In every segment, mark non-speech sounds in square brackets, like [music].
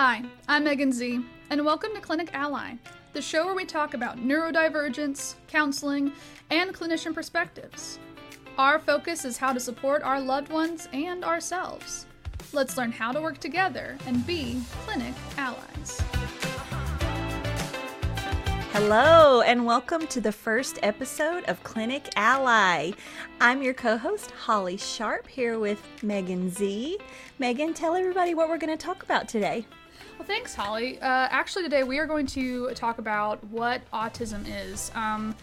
Hi, I'm Megan Z, and welcome to Clinic Ally, the show where we talk about neurodivergence, counseling, and clinician perspectives. Our focus is how to support our loved ones and ourselves. Let's learn how to work together and be clinic allies. Hello, and welcome to the first episode of Clinic Ally. I'm your co host, Holly Sharpe, here with Megan Z. Megan, tell everybody what we're going to talk about today. Well, thanks, Holly. Uh, actually, today we are going to talk about what autism is. Um,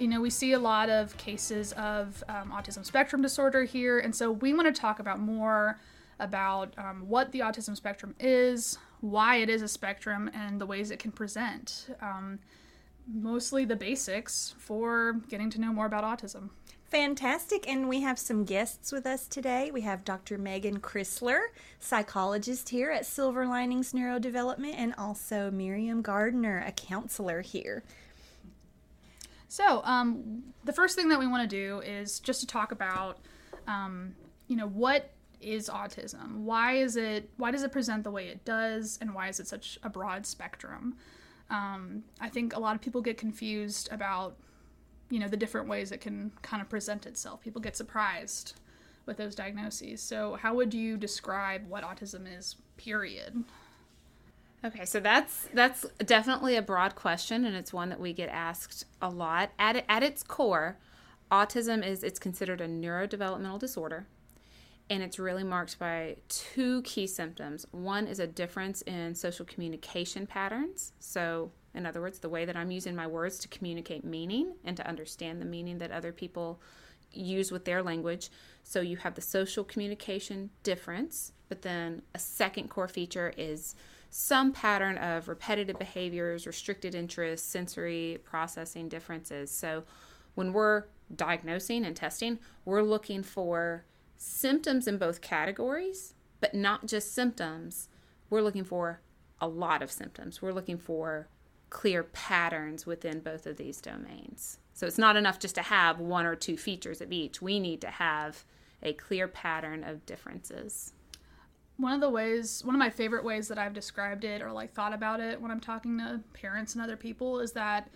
you know, we see a lot of cases of um, autism spectrum disorder here, and so we want to talk about more about um, what the autism spectrum is, why it is a spectrum, and the ways it can present. Um, mostly the basics for getting to know more about autism. Fantastic. And we have some guests with us today. We have Dr. Megan Crisler, psychologist here at Silver Linings Neurodevelopment, and also Miriam Gardner, a counselor here. So, um, the first thing that we want to do is just to talk about, um, you know, what is autism? Why is it? Why does it present the way it does? And why is it such a broad spectrum? Um, I think a lot of people get confused about, you know, the different ways it can kind of present itself. People get surprised with those diagnoses. So, how would you describe what autism is? Period. Okay, so that's that's definitely a broad question, and it's one that we get asked a lot. At at its core, autism is it's considered a neurodevelopmental disorder and it's really marked by two key symptoms. One is a difference in social communication patterns. So, in other words, the way that I'm using my words to communicate meaning and to understand the meaning that other people use with their language. So, you have the social communication difference, but then a second core feature is some pattern of repetitive behaviors, restricted interests, sensory processing differences. So, when we're diagnosing and testing, we're looking for symptoms in both categories, but not just symptoms. We're looking for a lot of symptoms. We're looking for clear patterns within both of these domains. So it's not enough just to have one or two features of each. We need to have a clear pattern of differences. One of the ways, one of my favorite ways that I've described it or like thought about it when I'm talking to parents and other people is that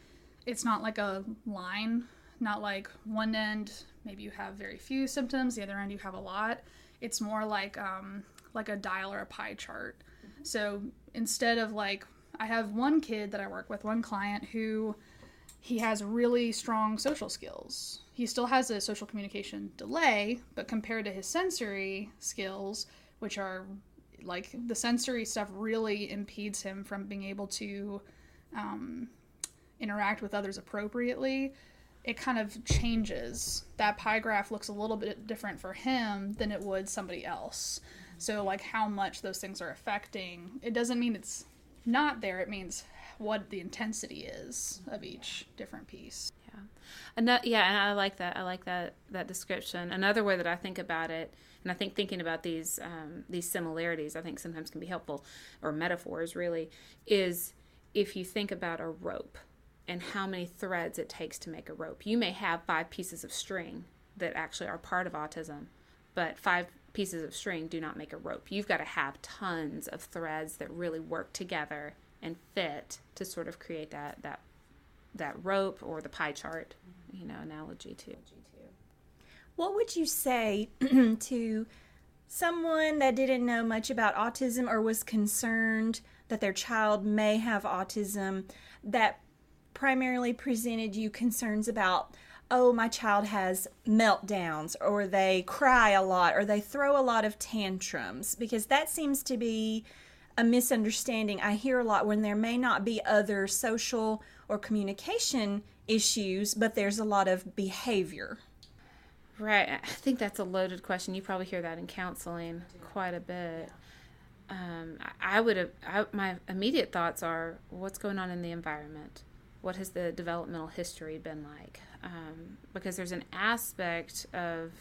it's not like a line, not like one end maybe you have very few symptoms, the other end you have a lot. It's more like um, like a dial or a pie chart. Mm-hmm. So instead of like, I have one kid that I work with, one client who he has really strong social skills. He still has a social communication delay, but compared to his sensory skills, which are like the sensory stuff really impedes him from being able to um, interact with others appropriately it kind of changes. That pie graph looks a little bit different for him than it would somebody else. So, like how much those things are affecting, it doesn't mean it's not there. It means what the intensity is of each different piece. Yeah, and that, yeah, and I like that. I like that that description. Another way that I think about it, and I think thinking about these um, these similarities, I think sometimes can be helpful, or metaphors really, is if you think about a rope and how many threads it takes to make a rope. You may have five pieces of string that actually are part of autism, but five pieces of string do not make a rope. You've got to have tons of threads that really work together and fit to sort of create that that that rope or the pie chart, you know, analogy to. What would you say [clears throat] to someone that didn't know much about autism or was concerned that their child may have autism that primarily presented you concerns about oh, my child has meltdowns, or they cry a lot, or they throw a lot of tantrums, because that seems to be a misunderstanding I hear a lot when there may not be other social or communication issues, but there's a lot of behavior. Right. I think that's a loaded question. You probably hear that in counseling quite a bit. Um, I would have, I, my immediate thoughts are what's going on in the environment? what has the developmental history been like? Um, because there's an aspect of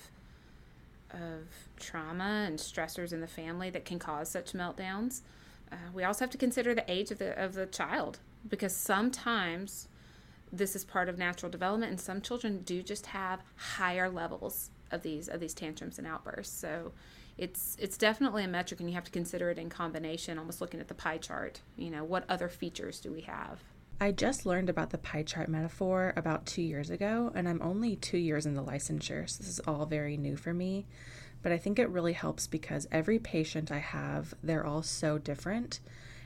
of trauma and stressors in the family that can cause such meltdowns. Uh, we also have to consider the age of the of the child because sometimes this is part of natural development, and some children do just have higher levels of these of these tantrums and outbursts. So it's it's definitely a metric and you have to consider it in combination almost looking at the pie chart you know what other features do we have I just learned about the pie chart metaphor about two years ago, and I'm only two years in the licensure, so this is all very new for me. But I think it really helps because every patient I have, they're all so different.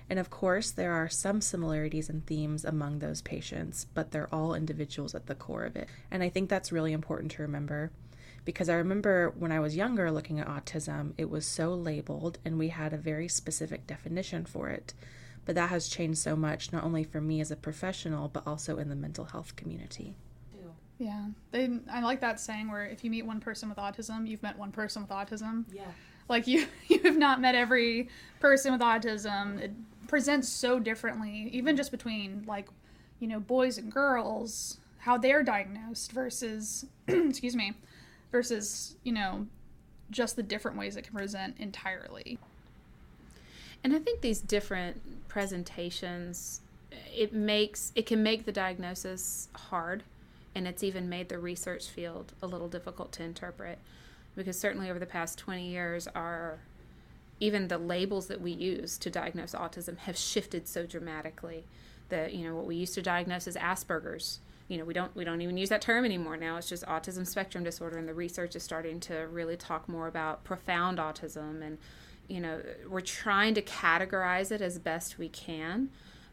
And of course, there are some similarities and themes among those patients, but they're all individuals at the core of it. And I think that's really important to remember because I remember when I was younger looking at autism, it was so labeled and we had a very specific definition for it. But that has changed so much, not only for me as a professional, but also in the mental health community. Yeah, they. I like that saying where if you meet one person with autism, you've met one person with autism. Yeah. Like you, [laughs] you have not met every person with autism. It presents so differently, even just between like, you know, boys and girls, how they're diagnosed versus, [clears throat] excuse me, versus you know, just the different ways it can present entirely. And I think these different presentations, it makes it can make the diagnosis hard, and it's even made the research field a little difficult to interpret, because certainly over the past twenty years, our even the labels that we use to diagnose autism have shifted so dramatically that you know what we used to diagnose as Asperger's you know we don't we don't even use that term anymore now. It's just autism spectrum disorder and the research is starting to really talk more about profound autism and you know we're trying to categorize it as best we can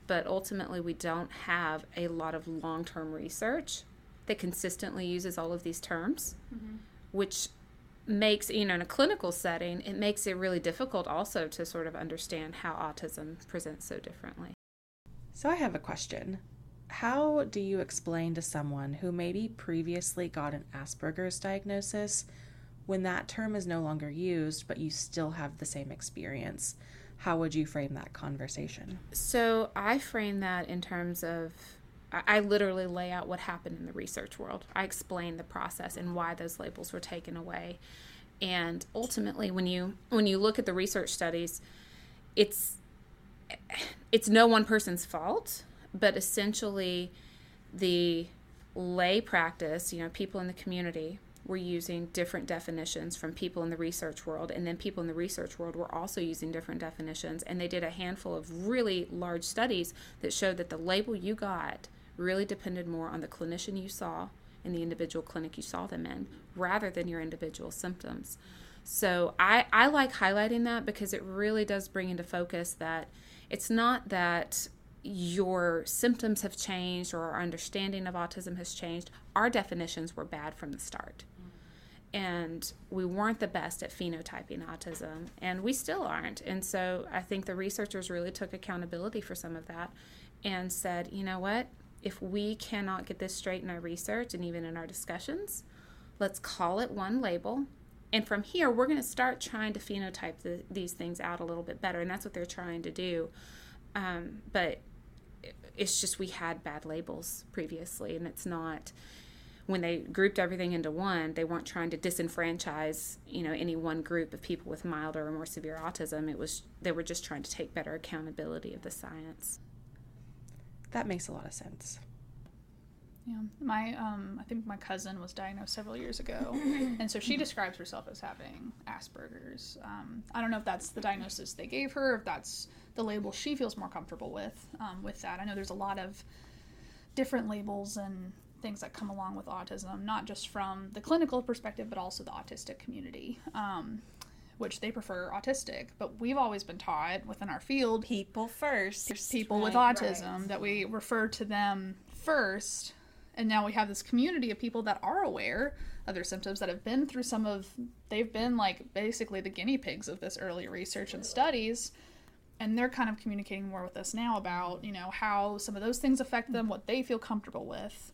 but ultimately we don't have a lot of long-term research that consistently uses all of these terms mm-hmm. which makes you know in a clinical setting it makes it really difficult also to sort of understand how autism presents so differently so i have a question how do you explain to someone who maybe previously got an asperger's diagnosis when that term is no longer used but you still have the same experience how would you frame that conversation so i frame that in terms of I literally lay out what happened in the research world. I explain the process and why those labels were taken away. And ultimately when you when you look at the research studies, it's it's no one person's fault, but essentially the lay practice, you know, people in the community were using different definitions from people in the research world and then people in the research world were also using different definitions and they did a handful of really large studies that showed that the label you got really depended more on the clinician you saw in the individual clinic you saw them in rather than your individual symptoms. So I, I like highlighting that because it really does bring into focus that it's not that your symptoms have changed or our understanding of autism has changed. Our definitions were bad from the start. And we weren't the best at phenotyping autism, and we still aren't. And so I think the researchers really took accountability for some of that and said, you know what? if we cannot get this straight in our research and even in our discussions, let's call it one label. And from here, we're going to start trying to phenotype the, these things out a little bit better. And that's what they're trying to do. Um, but it's just we had bad labels previously, and it's not when they grouped everything into one, they weren't trying to disenfranchise, you know, any one group of people with milder or more severe autism. It was they were just trying to take better accountability of the science. That makes a lot of sense. Yeah, my um, I think my cousin was diagnosed several years ago, [laughs] and so she describes herself as having Asperger's. Um, I don't know if that's the diagnosis they gave her, if that's the label she feels more comfortable with. Um, with that, I know there's a lot of different labels and things that come along with autism, not just from the clinical perspective, but also the autistic community. Um, which they prefer autistic. But we've always been taught within our field people first, people right, with autism, right. that we refer to them first. And now we have this community of people that are aware of their symptoms that have been through some of, they've been like basically the guinea pigs of this early research and studies. And they're kind of communicating more with us now about, you know, how some of those things affect them, what they feel comfortable with.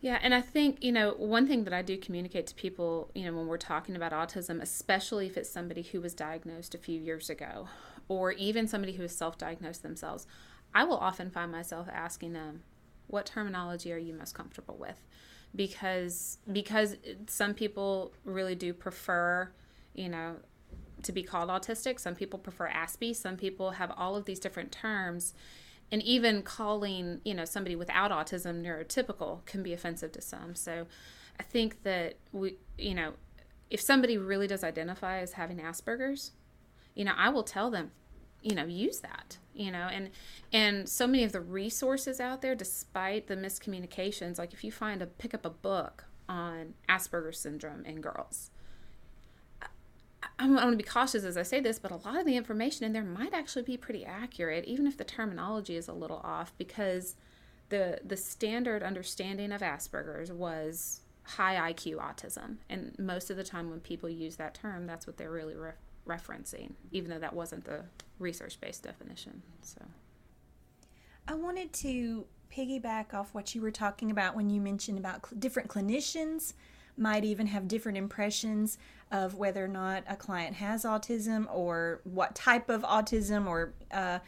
Yeah, and I think, you know, one thing that I do communicate to people, you know, when we're talking about autism, especially if it's somebody who was diagnosed a few years ago, or even somebody who has self diagnosed themselves, I will often find myself asking them, what terminology are you most comfortable with? Because because some people really do prefer, you know, to be called autistic. Some people prefer Aspie. Some people have all of these different terms and even calling you know somebody without autism neurotypical can be offensive to some so i think that we you know if somebody really does identify as having Asperger's, you know, I will tell them, you know, use that, you know, and and so many of the resources out there, despite the miscommunications, like if you find a pick up a book on Asperger's syndrome in girls. I'm going to be cautious as I say this, but a lot of the information in there might actually be pretty accurate, even if the terminology is a little off, because the the standard understanding of Asperger's was high IQ autism, and most of the time when people use that term, that's what they're really re- referencing, even though that wasn't the research based definition. So, I wanted to piggyback off what you were talking about when you mentioned about cl- different clinicians might even have different impressions of whether or not a client has autism or what type of autism or uh,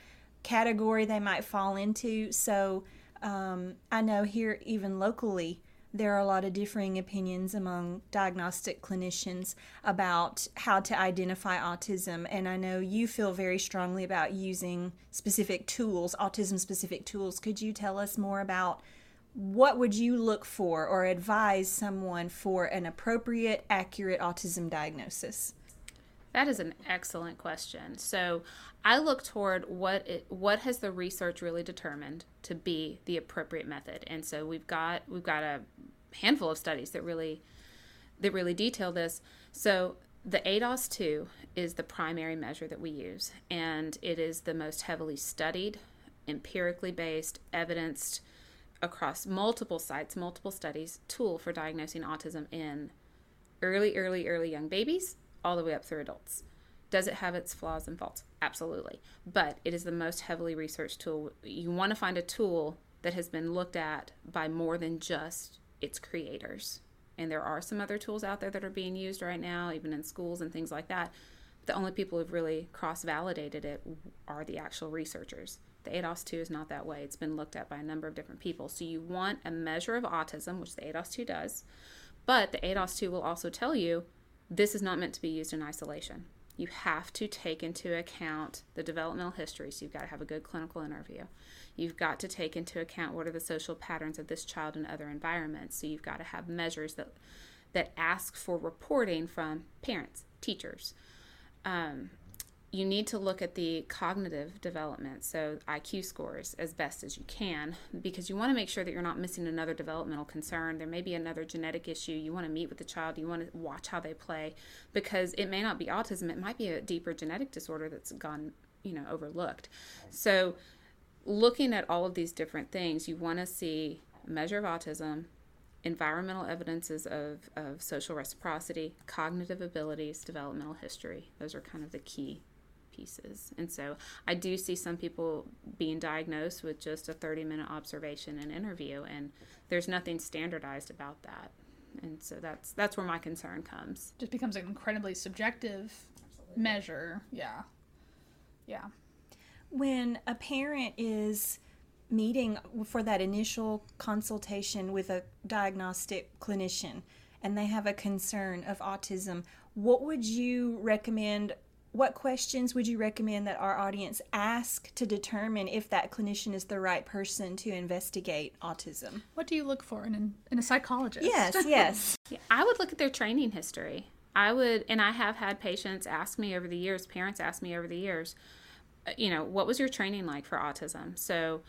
category they might fall into. So um, I know here, even locally, there are a lot of differing opinions among diagnostic clinicians about how to identify autism. And I know you feel very strongly about using specific tools, autism specific tools. Could you tell us more about what would you look for or advise someone for an appropriate, accurate autism diagnosis? That is an excellent question. So, I look toward what it, what has the research really determined to be the appropriate method, and so we've got we've got a handful of studies that really that really detail this. So, the ADOS two is the primary measure that we use, and it is the most heavily studied, empirically based, evidenced across multiple sites, multiple studies tool for diagnosing autism in early, early, early young babies all the way up through adults. Does it have its flaws and faults? Absolutely. But it is the most heavily researched tool. You want to find a tool that has been looked at by more than just its creators. And there are some other tools out there that are being used right now, even in schools and things like that. The only people who've really cross validated it are the actual researchers. The ADOS 2 is not that way. It's been looked at by a number of different people. So you want a measure of autism, which the ADOS 2 does, but the ADOS 2 will also tell you this is not meant to be used in isolation. You have to take into account the developmental history, so you've got to have a good clinical interview. You've got to take into account what are the social patterns of this child in other environments. So you've got to have measures that that ask for reporting from parents, teachers. Um, you need to look at the cognitive development, so IQ scores, as best as you can, because you want to make sure that you're not missing another developmental concern. There may be another genetic issue. You want to meet with the child, you want to watch how they play, because it may not be autism, it might be a deeper genetic disorder that's gone, you know, overlooked. So, looking at all of these different things, you want to see measure of autism, environmental evidences of, of social reciprocity, cognitive abilities, developmental history. Those are kind of the key pieces. And so I do see some people being diagnosed with just a 30 minute observation and interview, and there's nothing standardized about that. And so that's that's where my concern comes. Just becomes an incredibly subjective measure. Yeah. Yeah. When a parent is meeting for that initial consultation with a diagnostic clinician and they have a concern of autism, what would you recommend what questions would you recommend that our audience ask to determine if that clinician is the right person to investigate autism? What do you look for in, in a psychologist? Yes, [laughs] yes. I would look at their training history. I would, and I have had patients ask me over the years, parents ask me over the years, uh, you know, what was your training like for autism? So,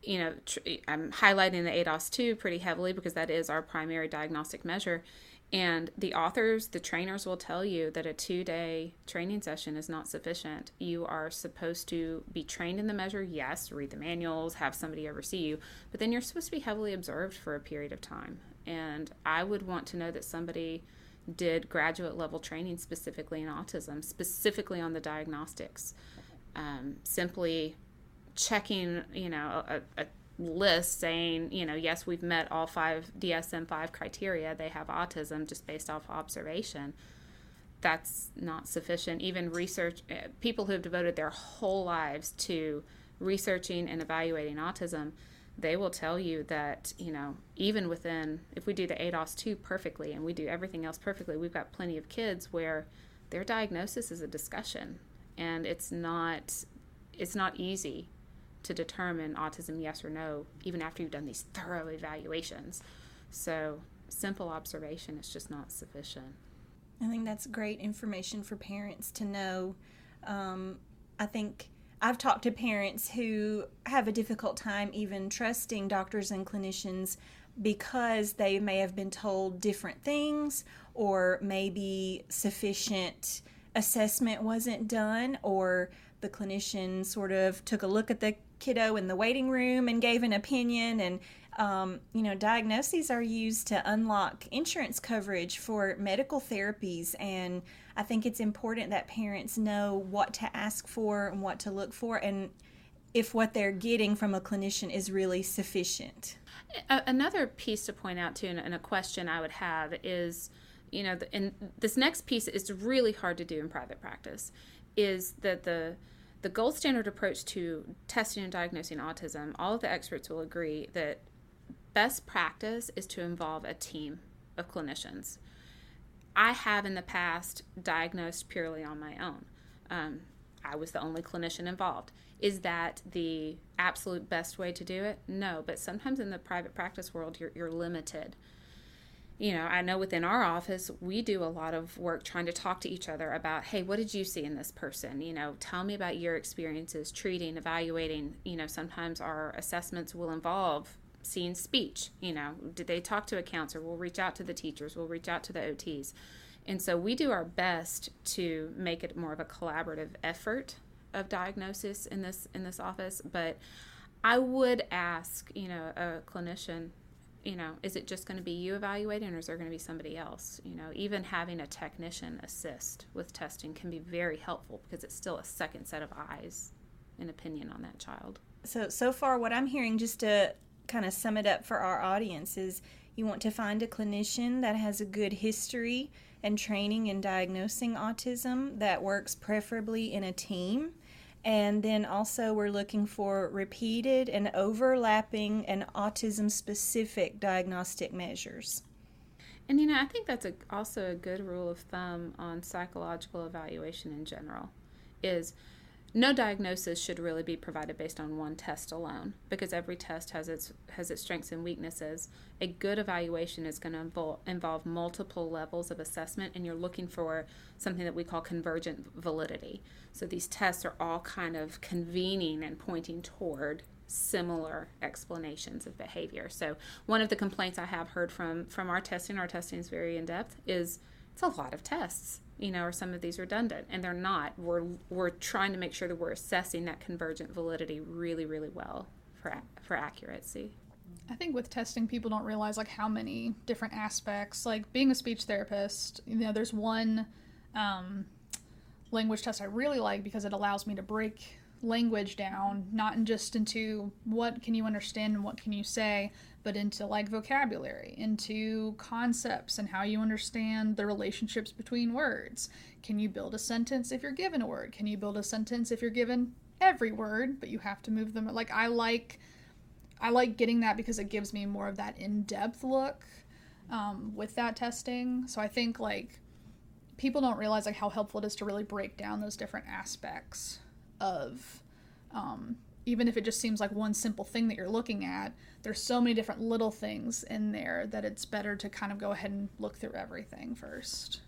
you know, tr- I'm highlighting the ADOS 2 pretty heavily because that is our primary diagnostic measure. And the authors, the trainers will tell you that a two day training session is not sufficient. You are supposed to be trained in the measure, yes, read the manuals, have somebody oversee you, but then you're supposed to be heavily observed for a period of time. And I would want to know that somebody did graduate level training specifically in autism, specifically on the diagnostics. Um, simply checking, you know, a, a list saying, you know, yes, we've met all five DSM 5 criteria, they have autism just based off observation. That's not sufficient. Even research, eh, people who have devoted their whole lives to researching and evaluating autism, they will tell you that, you know, even within, if we do the ADOS 2 perfectly and we do everything else perfectly, we've got plenty of kids where their diagnosis is a discussion and it's not it's not easy to determine autism yes or no, even after you've done these thorough evaluations. So, simple observation is just not sufficient. I think that's great information for parents to know. Um, I think I've talked to parents who have a difficult time even trusting doctors and clinicians because they may have been told different things or maybe sufficient assessment wasn't done or the clinician sort of took a look at the kiddo in the waiting room and gave an opinion. And um, you know diagnoses are used to unlock insurance coverage for medical therapies. And i think it's important that parents know what to ask for and what to look for and if what they're getting from a clinician is really sufficient. Another piece to point out too and a question i would have is you know and this next piece is really hard to do in private practice is that the the gold standard approach to testing and diagnosing autism, all of the experts will agree that best practice is to involve a team of clinicians. I have in the past diagnosed purely on my own. Um, I was the only clinician involved. Is that the absolute best way to do it? No, but sometimes in the private practice world, you're, you're limited you know, I know within our office, we do a lot of work trying to talk to each other about, hey, what did you see in this person? You know, tell me about your experiences treating, evaluating. You know, sometimes our assessments will involve seeing speech. You know, did they talk to a counselor? We'll reach out to the teachers, we'll reach out to the OTs. And so we do our best to make it more of a collaborative effort of diagnosis in this in this office, but I would ask, you know, a clinician you know, is it just going to be you evaluating or is there going to be somebody else? You know, even having a technician assist with testing can be very helpful because it's still a second set of eyes and opinion on that child. So, so far, what I'm hearing, just to kind of sum it up for our audience, is you want to find a clinician that has a good history and training in diagnosing autism that works preferably in a team and then also, we're looking for repeated and overlapping and autism specific diagnostic measures. And you know, I think that's a, also a good rule of thumb on psychological evaluation in general is no diagnosis should really be provided based on one test alone because every test has its has its strengths and weaknesses. A good evaluation is going to involve, involve multiple levels of assessment and you're looking for something that we call convergent validity. So these tests are all kind of convening and pointing toward similar explanations of behavior. So one of the complaints I have heard from from our testing, our testing is very in depth, is it's a lot of tests you know, are some of these redundant? And they're not. We're we're trying to make sure that we're assessing that convergent validity really, really well for for accuracy. I think with testing, people don't realize like how many different aspects. Like being a speech therapist, you know, there's one um, language test I really like because it allows me to break language down, not just into what can you understand and what can you say, but into like vocabulary, into concepts and how you understand the relationships between words. Can you build a sentence if you're given a word? Can you build a sentence if you're given every word, but you have to move them? Like I like I like getting that because it gives me more of that in-depth look um, with that testing. So I think like people don't realize like how helpful it is to really break down those different aspects of um, even if it just seems like one simple thing that you're looking at, there's so many different little things in there that it's better to kind of go ahead and look through everything first.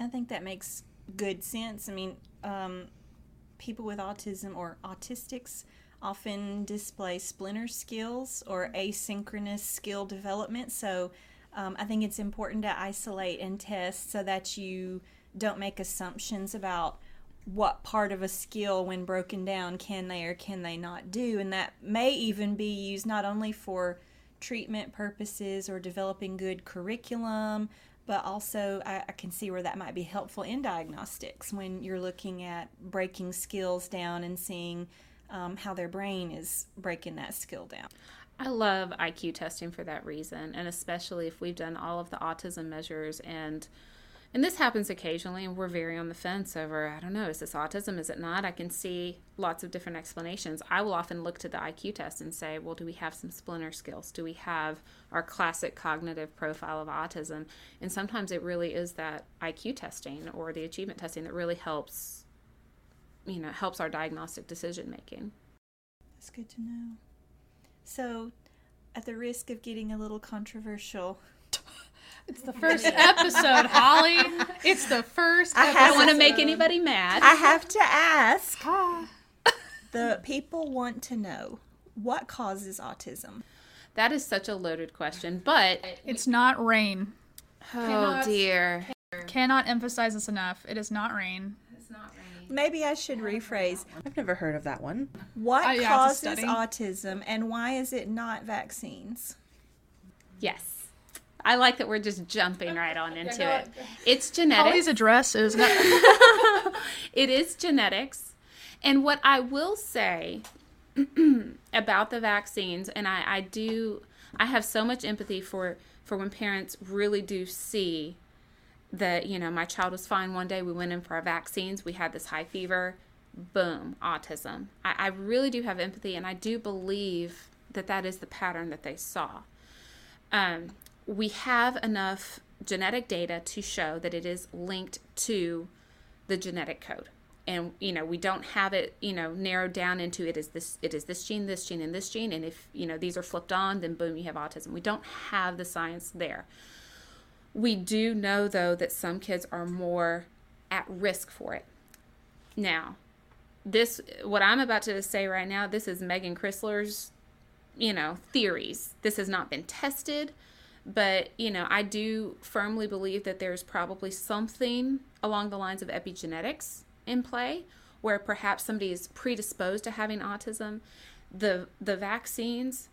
I think that makes good sense. I mean, um, people with autism or autistics often display splinter skills or asynchronous skill development. So um, I think it's important to isolate and test so that you don't make assumptions about what part of a skill when broken down can they or can they not do? And that may even be used not only for treatment purposes or developing good curriculum but also I, I, can see where that might be helpful in diagnostics when you're looking at breaking skills down and seeing um, how their brain is breaking that skill down. I love IQ testing for that reason, and especially if we've done all of the autism measures and and this happens occasionally and we're very on the fence over i don't know is this autism? Is it not? I can see lots of different explanations. I will often look to the iq test and say well do we have some splinter skills? Do we have our classic cognitive profile of autism? And sometimes it really is that iq testing or the achievement testing that really helps you know helps our diagnostic decision making that's good to know. So at the risk of getting a little controversial It's the first episode, Holly. It's the first I episode. I don't want to make anybody mad. I have to ask. [laughs] the people want to know what causes autism. That is such a loaded question, but It's not rain. oh dear. Cannot emphasize this enough. It is not rain. It's not rain. Maybe I should rephrase. I've never heard of that one. What Uh, yeah, causes autism and why is it not vaccines? Yes. I like that we're just jumping right on into it. It's genetics. Holly's address is [laughs] it is genetics. And what I will say [clears throat] about the vaccines, and I, I do, I have so much empathy for for when parents really do see that you know my child was fine one day. We went in for our vaccines. We had this high fever. Boom, autism. I, I really do have empathy, and I do believe that that is the pattern that they saw. Um, we have enough genetic data to show that it is linked to the genetic code. And you know we don't have it you know narrowed down into it is this it is this gene this gene and this gene. And if you know these are flipped on then boom you have autism. We don't have the science there. We do know though that some kids are more at risk for it. Now this what i'm about to say right now this is megan crisler's you know theories. This has not been tested but you know i do firmly believe that there's probably something along the lines of epigenetics in play where perhaps somebody is predisposed to having autism. The the vaccines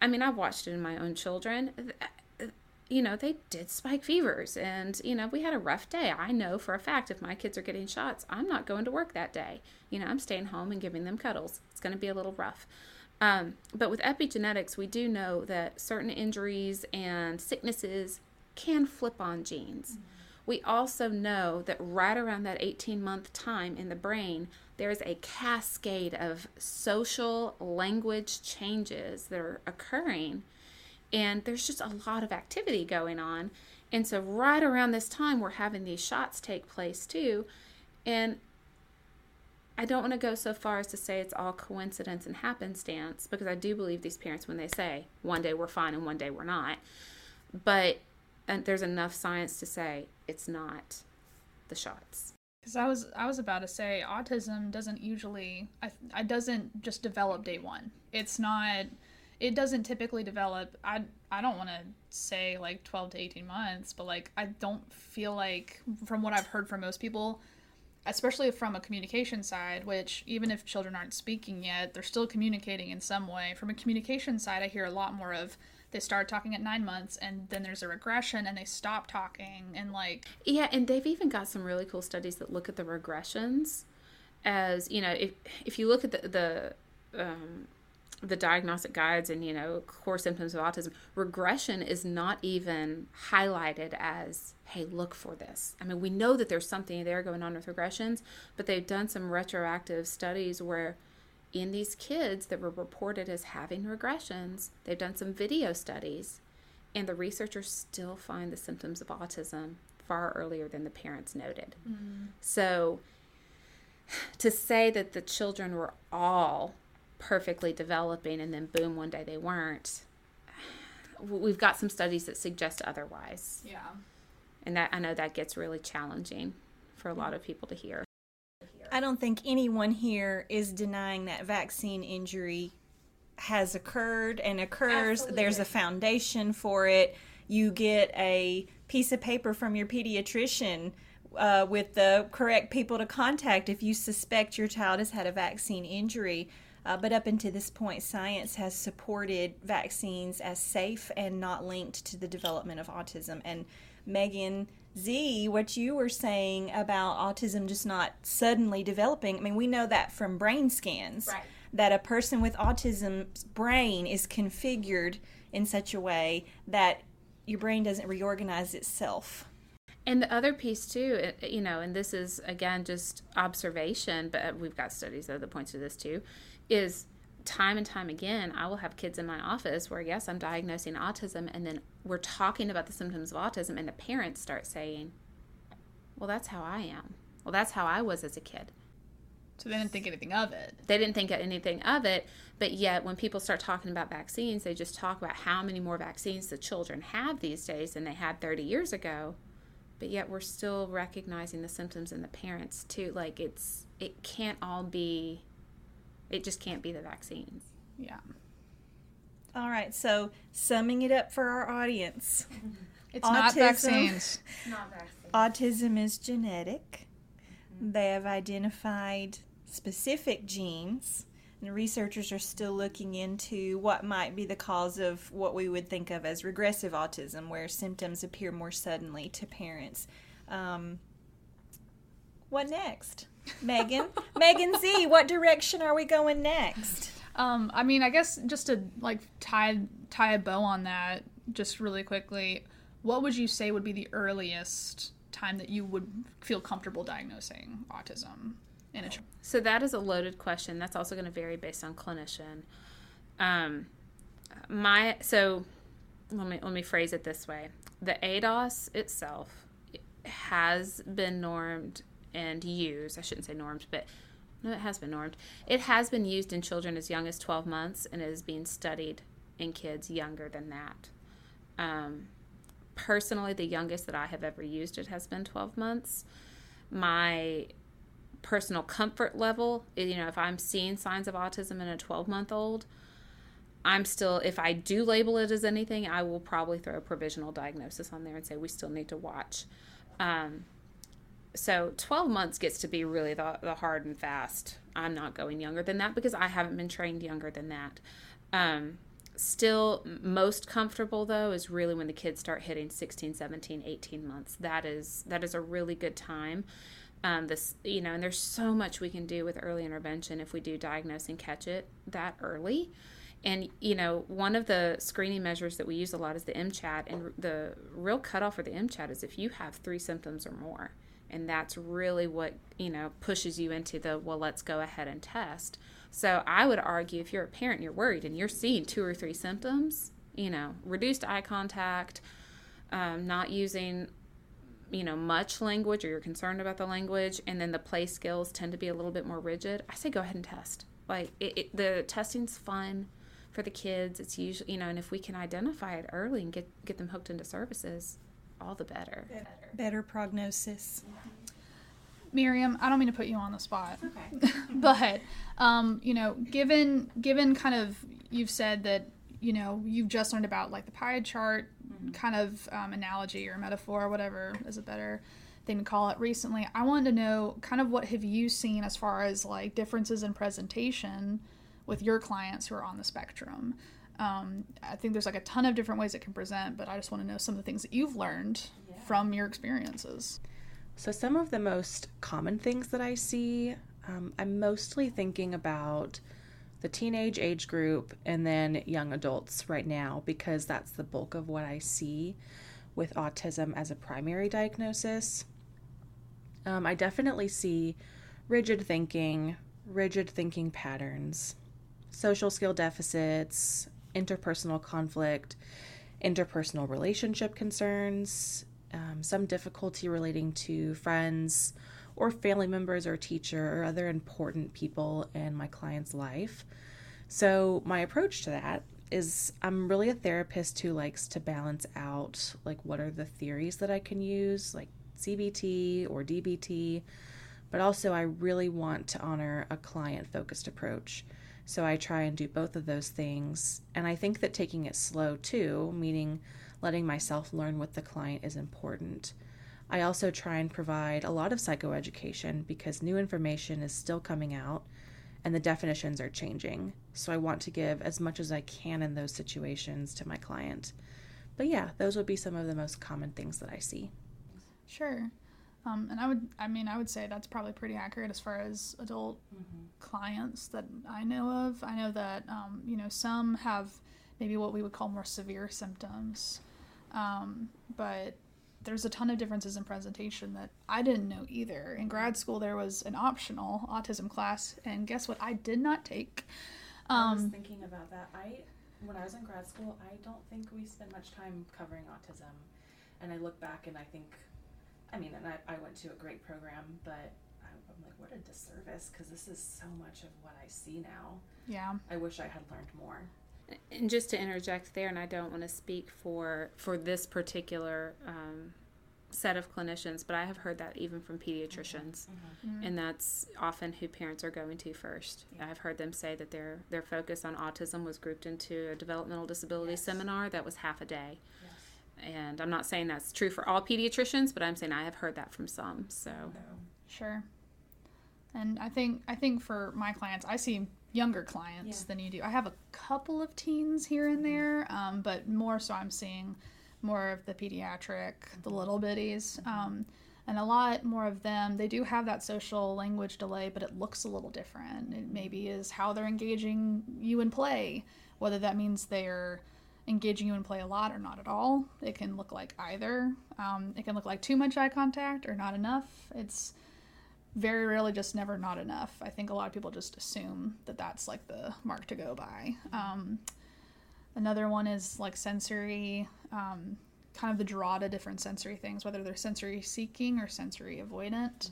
i mean i've watched it in my own children. Uh, you know they did spike fevers and you know we had a rough day. I know for a fact if my kids are getting shots i'm not going to work that day. You know i'm staying home and giving them cuddles. It's going to be a little rough um, but with epigenetics, we do know that certain injuries and sicknesses can flip on genes. We also know that right around that 18 month time in the brain, there's a cascade of social language changes that are occurring. And there's just a lot of activity going on. And so, right around this time, we're having these shots take place too. And I don't want to go so far as to say it's all coincidence and happenstance because I do believe these parents when they say one day we're fine and one day we're not. But there's enough science to say it's not the shots. Because I was I was about to say autism doesn't usually I I doesn't just develop day one. It's not it doesn't typically develop I I don't want to say like 12 to 18 months, but like I don't feel like from what I've heard from most people especially from a communication side, which even if children aren't speaking yet, they're still communicating in some way. From a communication side, I hear a lot more of they start talking at nine months and then there's a regression and they stop talking and like Yeah, and they've even got some really cool studies that look at the regressions as you know if if you look at the the um, the diagnostic guides and you know core symptoms of autism regression is not even highlighted as hey look for this. I mean we know that there's something there going on with regressions but they've done some retroactive studies where in these kids that were reported as having regressions they've done some video studies and the researchers still find the symptoms of autism far earlier than the parents noted. Mm. So [sighs] to say that the children were all perfectly developing and then boom one day they weren't we've got some studies that suggest otherwise yeah. and that i know that gets really challenging for a lot of people to hear I don't think anyone here is denying that vaccine injury has occurred and occurs. There's a foundation for it. You get a piece of paper from your pediatrician uh, with the correct people to contact if you suspect your child has had a vaccine injury. Uh, but up until this point, science has supported vaccines as safe and not linked to the development of autism. And Megan Z, what you were saying about autism just not suddenly developing, I mean, we know that from brain scans. Right. That a person with autism's brain is configured in such a way that your brain doesn't reorganize itself. And the other piece too, you know, and this is again just observation, but we've got studies that point to this too, is time and time again, I will have kids in my office where yes, I'm diagnosing autism, and then we're talking about the symptoms of autism, and the parents start saying, "Well, that's how I am. Well, that's how I was as a kid." So they didn't think anything of it. They didn't think anything of it, but yet when people start talking about vaccines, they just talk about how many more vaccines the children have these days than they had 30 years ago. But yet we're still recognizing the symptoms in the parents too. Like it's it can't all be it just can't be the vaccines. Yeah. All right, so summing it up for our audience [laughs] It's not Autism. vaccines. Not vaccines. autism is genetic. They have identified specific genes, and researchers are still looking into what might be the cause of what we would think of as regressive autism, where symptoms appear more suddenly to parents. Um, what next? Megan? Megan Z, what direction are we going next? Um, I mean, I guess just to like tie tie a bow on that, just really quickly, what would you say would be the earliest time that you would feel comfortable diagnosing autism in a child? So that is a loaded question. That's also going to vary based on clinician. Um, my so let me let me phrase it this way: the ADOS itself has been normed and used. I shouldn't say normed, but no, it has been normed. It has been used in children as young as 12 months, and is being studied in kids younger than that. Um, personally, the youngest that I have ever used it has been 12 months. My personal comfort level, you know, if I'm seeing signs of autism in a 12 month old, I'm still, if I do label it as anything, I will probably throw a provisional diagnosis on there and say we still need to watch. Um, so 12 months gets to be really the, the hard and fast. I'm not going younger than that because I haven't been trained younger than that. Um, still most comfortable though is really when the kids start hitting 16 17 18 months that is that is a really good time um, this you know and there's so much we can do with early intervention if we do diagnose and catch it that early and you know one of the screening measures that we use a lot is the mchat and the real cutoff for the mchat is if you have three symptoms or more and that's really what you know pushes you into the well let's go ahead and test. So i would argue if you're a parent you're worried and you're seeing two or three symptoms you know reduced eye contact um, not using you know much language or you're concerned about the language and then the play skills tend to be a little bit more rigid i say go ahead and test. Like it, it, the testing's fun for the kids. It's usually you know and if we can identify it early and get get them hooked into services all the better Better prognosis. Miriam, I don't mean to put you on the spot, [laughs] but um, you know, given given kind of you've said that you know you've just learned about like the pie chart kind of um, analogy or metaphor, whatever is a better thing to call it. Recently, I wanted to know kind of what have you seen as far as like differences in presentation with your clients who are on the spectrum. Um, I think there's like a ton of different ways it can present, but I just want to know some of the things that you've learned from your experiences. So, some of the most common things that I see, um, I'm mostly thinking about the teenage age group and then young adults right now because that's the bulk of what I see with autism as a primary diagnosis. Um, I definitely see rigid thinking, rigid thinking patterns, social skill deficits, interpersonal conflict, interpersonal relationship concerns, um, some difficulty relating to friends or family members or teacher or other important people in my client's life. So, my approach to that is I'm really a therapist who likes to balance out like what are the theories that I can use, like CBT or DBT, but also I really want to honor a client focused approach. So I try and do both of those things. And I think that taking it slow too, meaning letting myself learn with the client, is important. I also try and provide a lot of psychoeducation because new information is still coming out and the definitions are changing. So I want to give as much as I can in those situations to my client. But yeah, those would be some of the most common things that I see. Sure. Um, and I would, I mean, I would say that's probably pretty accurate as far as adult clients that I know of. I know that, um, you know, some have maybe what we would call more severe symptoms. Um, but there's a ton of differences in presentation that I didn't know either. In grad school, there was an optional autism class, and guess what? I did not take. I was Um, thinking about that. I, when I was in grad school, I don't think we spent much time covering autism, and I look back and I think, I mean, and I, I went to a great program, but I I'm like, what a disservice because this is so much of what I see now. Yeah. I wish I had learned more. And just to interject there, and I don't want to speak for for this particular um, set of clinicians, but I have heard that even from pediatricians, mm-hmm. Mm-hmm. Mm-hmm. and that's often who parents are going to first. I've heard them say that their their focus on autism was grouped into a developmental disability Yes. seminar that was half a day. And I'm not saying that's true for all pediatricians, but I'm saying I have heard that from some. So Sure. And I think I think for my clients, I see younger clients Yeah. than you do. I have a couple of teens here and there, um, but more so I'm seeing more of the pediatric, the little bitties, um, and a lot more of them. They do have that social language delay, but it looks a little different. It maybe is how they're engaging you in play, whether that means they're engaging you in play a lot or not at all. It can look like either. Um, it can look like too much eye contact or not enough. It's very rarely just never not enough. I think a lot of people just assume that that's like the mark to go by. Um, another one is like sensory, um, kind of the draw to different sensory things, whether they're sensory seeking or sensory avoidant.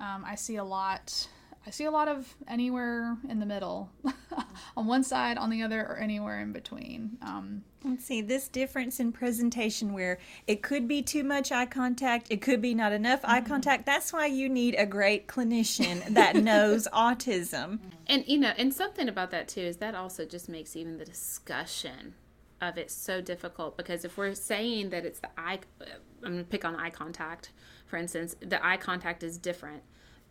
Um, I see a lot. I see a lot of anywhere in the middle, [laughs] on one side, on the other, or anywhere in between. Um, Let's see this difference in presentation where it could be too much eye contact, it could be not enough eye contact. That's why you need a great clinician that [laughs] knows autism. And you know, and something about that too is that also just makes even the discussion of it so difficult because if we're saying that it's the eye, I'm going to pick on eye contact, for instance, the eye contact is different.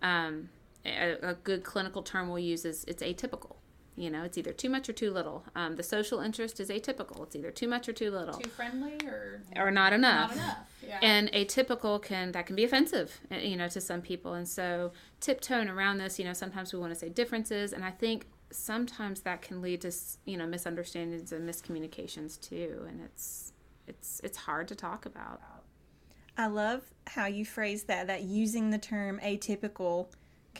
Um, a, a good clinical term we'll use is it's atypical. You know, it's either too much or too little. Um, the social interest is atypical. It's either too much or too little, too friendly or or not enough not enough. Yeah. and atypical can that can be offensive uh, you know to some people and so tiptoeing around this you know sometimes we want to say differences and i think sometimes that can lead to you know misunderstandings and miscommunications too and it's it's it's hard to talk about I love how you phrase that, that using the term atypical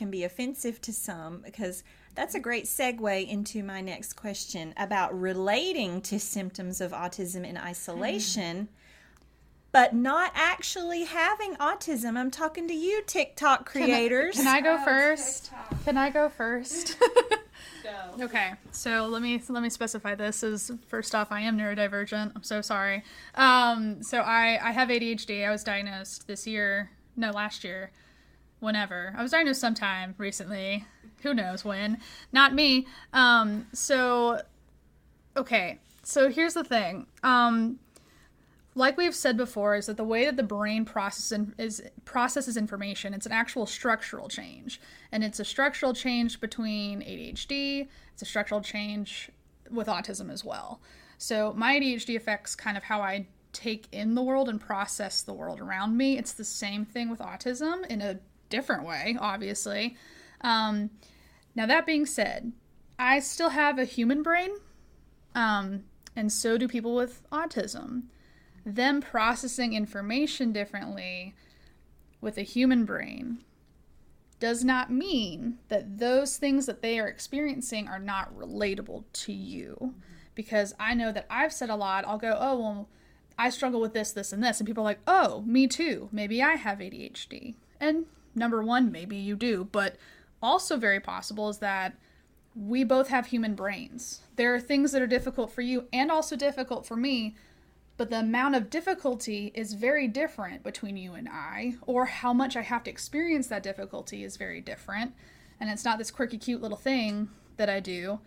can be offensive to some because that's a great segue into my next question about relating to symptoms of autism in isolation. But not actually having autism. I'm talking to you, TikTok creators. Can I go first? Can I go first? [laughs] [laughs] Okay, so let me let me specify this. Is first off, I am neurodivergent. I'm so sorry. Um, so I I have ADHD. I was diagnosed this year. No, last year. Whenever I was diagnosed sometime recently. Who knows when? Not me. Um, so okay. So here's the thing. Um, like we've said before, is that the way that the brain processes in, is processes information, it's an actual structural change, and it's a structural change between ADHD. It's a structural change with autism as well. So my ADHD affects kind of how I take in the world and process the world around me. It's the same thing with autism in a different way, obviously. Um, now that being said, I still have a human brain, um, and so do people with autism them processing information differently with a human brain does not mean that those things that they are experiencing are not relatable to you. Because I know that I've said a lot, I'll go, oh, well, I struggle with this, this, and this. And people are like, oh, me too. Maybe I have ADHD. And number one, maybe you do. But also, very possible is that we both have human brains. There are things that are difficult for you and also difficult for me, but the amount of difficulty is very different between you and I, or how much I have to experience that difficulty is very different. And it's not this quirky, cute little thing that I do.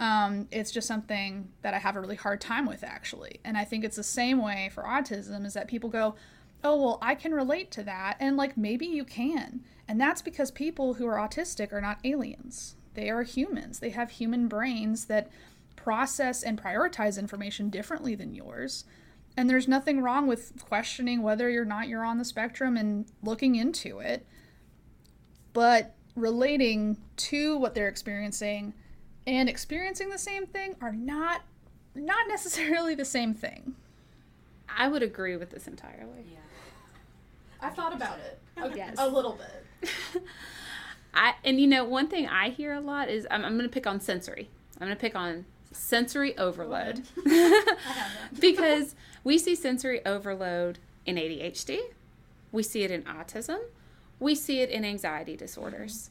Um, it's just something that I have a really hard time with, actually. And I think it's the same way for autism is that people go, oh, well, I can relate to that. And like, maybe you can. And that's because people who are autistic are not aliens, they are humans. They have human brains that process and prioritize information differently than yours. And there's nothing wrong with questioning whether or not you're on the spectrum and looking into it. But relating to what they're experiencing and experiencing the same thing are not not necessarily the same thing. i would agree with this entirely I've thought about it. A, [laughs] Yes. a little bit. [laughs] I and you know one thing I hear a lot is I'm, I'm going to pick on sensory. I'm going to pick on sensory overload [laughs] because we see sensory overload in ADHD, we see it in autism, we see it in anxiety disorders.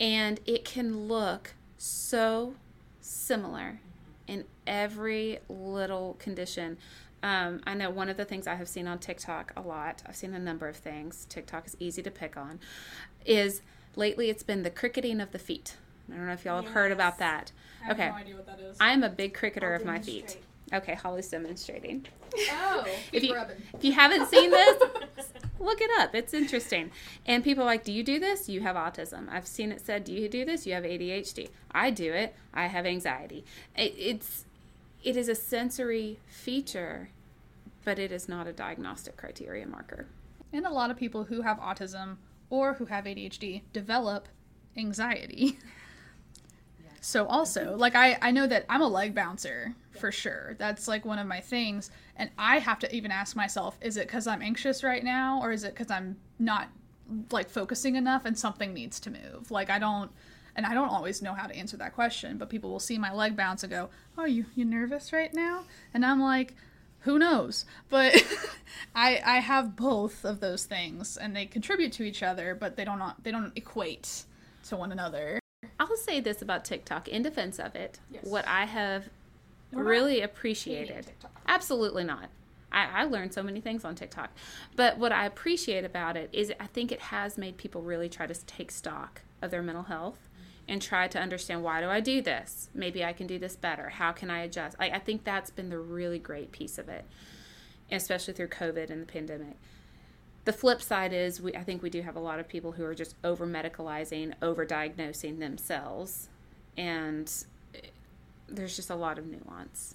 And it can look so similar in every little condition. Um, I know one of the things I have seen on TikTok a lot, I've seen a number of things, TikTok is easy to pick on, is lately it's been the cricketing of the feet. I don't know if y'all have heard about that. I have Okay. no idea what that is. I'm a big cricketer of my feet. Okay, Holly's demonstrating. oh, [laughs] If you, rubbing. if you haven't seen this, [laughs] look it up. It's interesting. And people are like, Do you do this? You have autism. I've seen it said, Do you do this? You have ADHD. I do it. I have anxiety. It, it's it is a sensory feature, but it is not a diagnostic criteria marker. And a lot of people who have autism or who have ADHD develop anxiety. [laughs] So also, like I I know that I'm a leg bouncer for sure. That's like one of my things and I have to even ask myself is it cuz I'm anxious right now or is it cuz I'm not like focusing enough and something needs to move? Like I don't and I don't always know how to answer that question, but people will see my leg bounce and go, "Oh, you you nervous right now?" And I'm like, who knows but [laughs] i i have both of those things and they contribute to each other but they don't they don't equate to one another I'll say this about TikTok in defense of it. Yes. What I have We're really appreciated. Absolutely not. I, I learned so many things on TikTok. But what I appreciate about it is I think it has made people really try to take stock of their mental health and try to understand why do I do this? Maybe I can do this better. How can I adjust? I, I think that's been the really great piece of it, especially through COVID and the pandemic. The flip side is we I think we do have a lot of people who are just over medicalizing, over diagnosing themselves, and there's just a lot of nuance.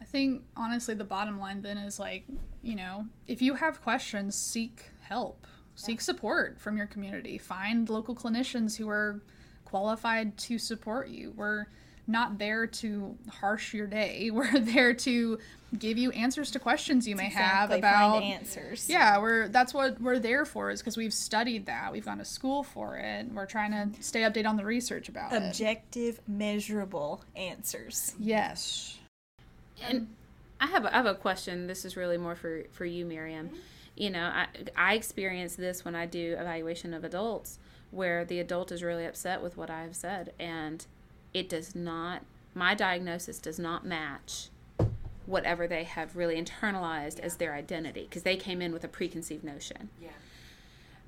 i think honestly the bottom line then is like you know if you have questions seek help seek support from your community find local clinicians who are qualified to support you we're not there to harsh your day [laughs] we're there to give you answers to questions you may have about find answers. Yeah, we're that's what we're there for is because we've studied that. We've gone to school for it. We're trying to stay updated on the research about it. Objective, measurable answers. Yes. And I have a, I have a question. This is really more for for you, Miriam. Mm-hmm. You know, I I experience this when I do evaluation of adults, where the adult is really upset with what I have said, and it does not. My diagnosis does not match whatever they have really internalized as their identity because they came in with a preconceived notion. Yeah.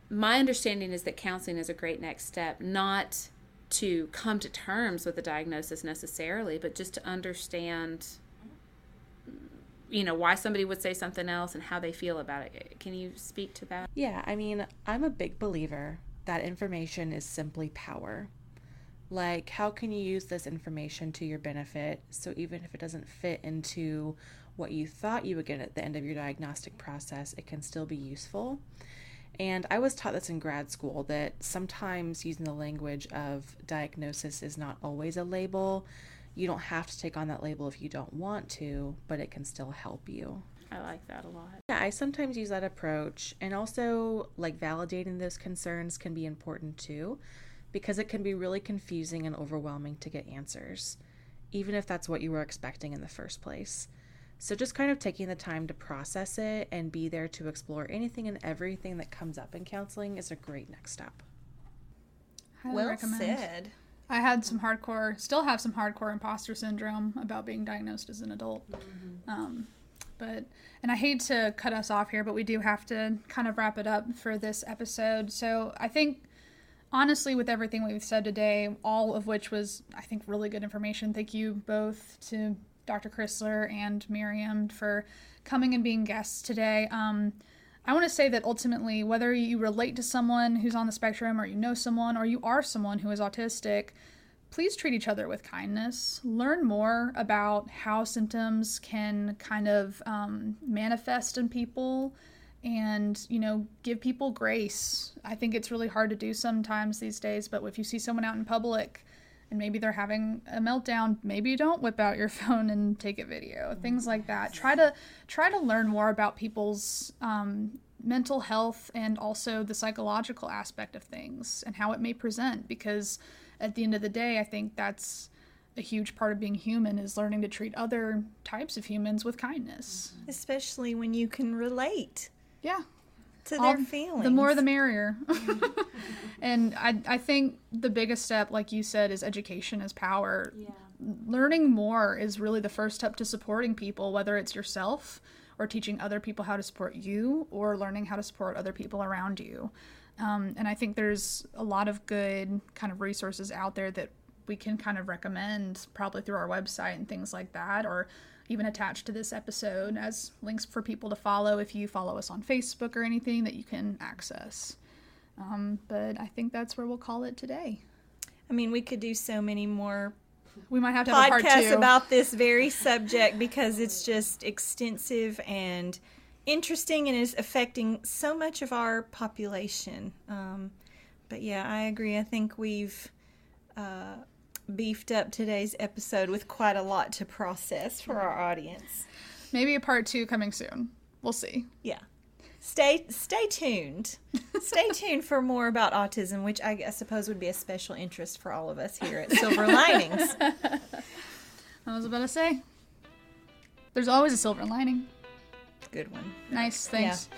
My understanding is that counseling is a great next step, not to come to terms with the diagnosis necessarily, but just to understand you know why somebody would say something else and how they feel about it. Can you speak to that? Yeah, I mean, I'm a big believer that information is simply power. Like, how can you use this information to your benefit so even if it doesn't fit into what you thought you would get at the end of your diagnostic process, it can still be useful? And I was taught this in grad school that sometimes using the language of diagnosis is not always a label. You don't have to take on that label if you don't want to, but it can still help you. I like that a lot. Yeah, I sometimes use that approach. And also, like, validating those concerns can be important too, because it can be really confusing and overwhelming to get answers, even if that's what you were expecting in the first place. So, just kind of taking the time to process it and be there to explore anything and everything that comes up in counseling is a great next step. Highly well recommend. said. I had some hardcore, still have some hardcore imposter syndrome about being diagnosed as an adult. Um, but, and I hate to cut us off here, but we do have to kind of wrap it up for this episode. So I think, honestly, with everything we've said today, all of which was, I think, really good information. Thank you both to Dr. Crisler and Miriam for coming and being guests today. Um, I want to say that ultimately, whether you relate to someone who's on the spectrum, or you know someone, or you are someone who is autistic, please treat each other with kindness. Learn more about how symptoms can kind of um, manifest in people and, you know, give people grace. I think it's really hard to do sometimes these days, but if you see someone out in public, and maybe they're having a meltdown maybe you don't whip out your [laughs] phone and take a video things like that. Try to try to learn more about people's um, mental health and also the psychological aspect of things and how it may present because at the end of the day i think that's a huge part of being human is learning to treat other types of humans with kindness. Especially when you can relate. yeah to all- their feelings. The more the merrier. [laughs] and I I think the biggest step, like you said, is education is power. Yeah. Learning more is really the first step to supporting people, whether it's yourself or teaching other people how to support you or learning how to support other people around you. Um, and I think there's a lot of good kind of resources out there that we can kind of recommend probably through our website and things like that or even attached to this episode as links for people to follow if you follow us on Facebook or anything that you can access. Um, but I think that's where we'll call it today. I mean, we could do so many more We might have to have a part podcasts two. about this very subject because it's just extensive and interesting and is affecting so much of our population. Um, but yeah, I agree. I think we've uh, beefed up today's episode with quite a lot to process for our audience. Maybe a part two coming soon. We'll see. Yeah. Stay stay tuned. Stay [laughs] tuned for more about autism, which I, I suppose would be a special interest for all of us here at Silver Linings. [laughs] I was about to say. There's always a silver lining. Good one. Nice, thanks.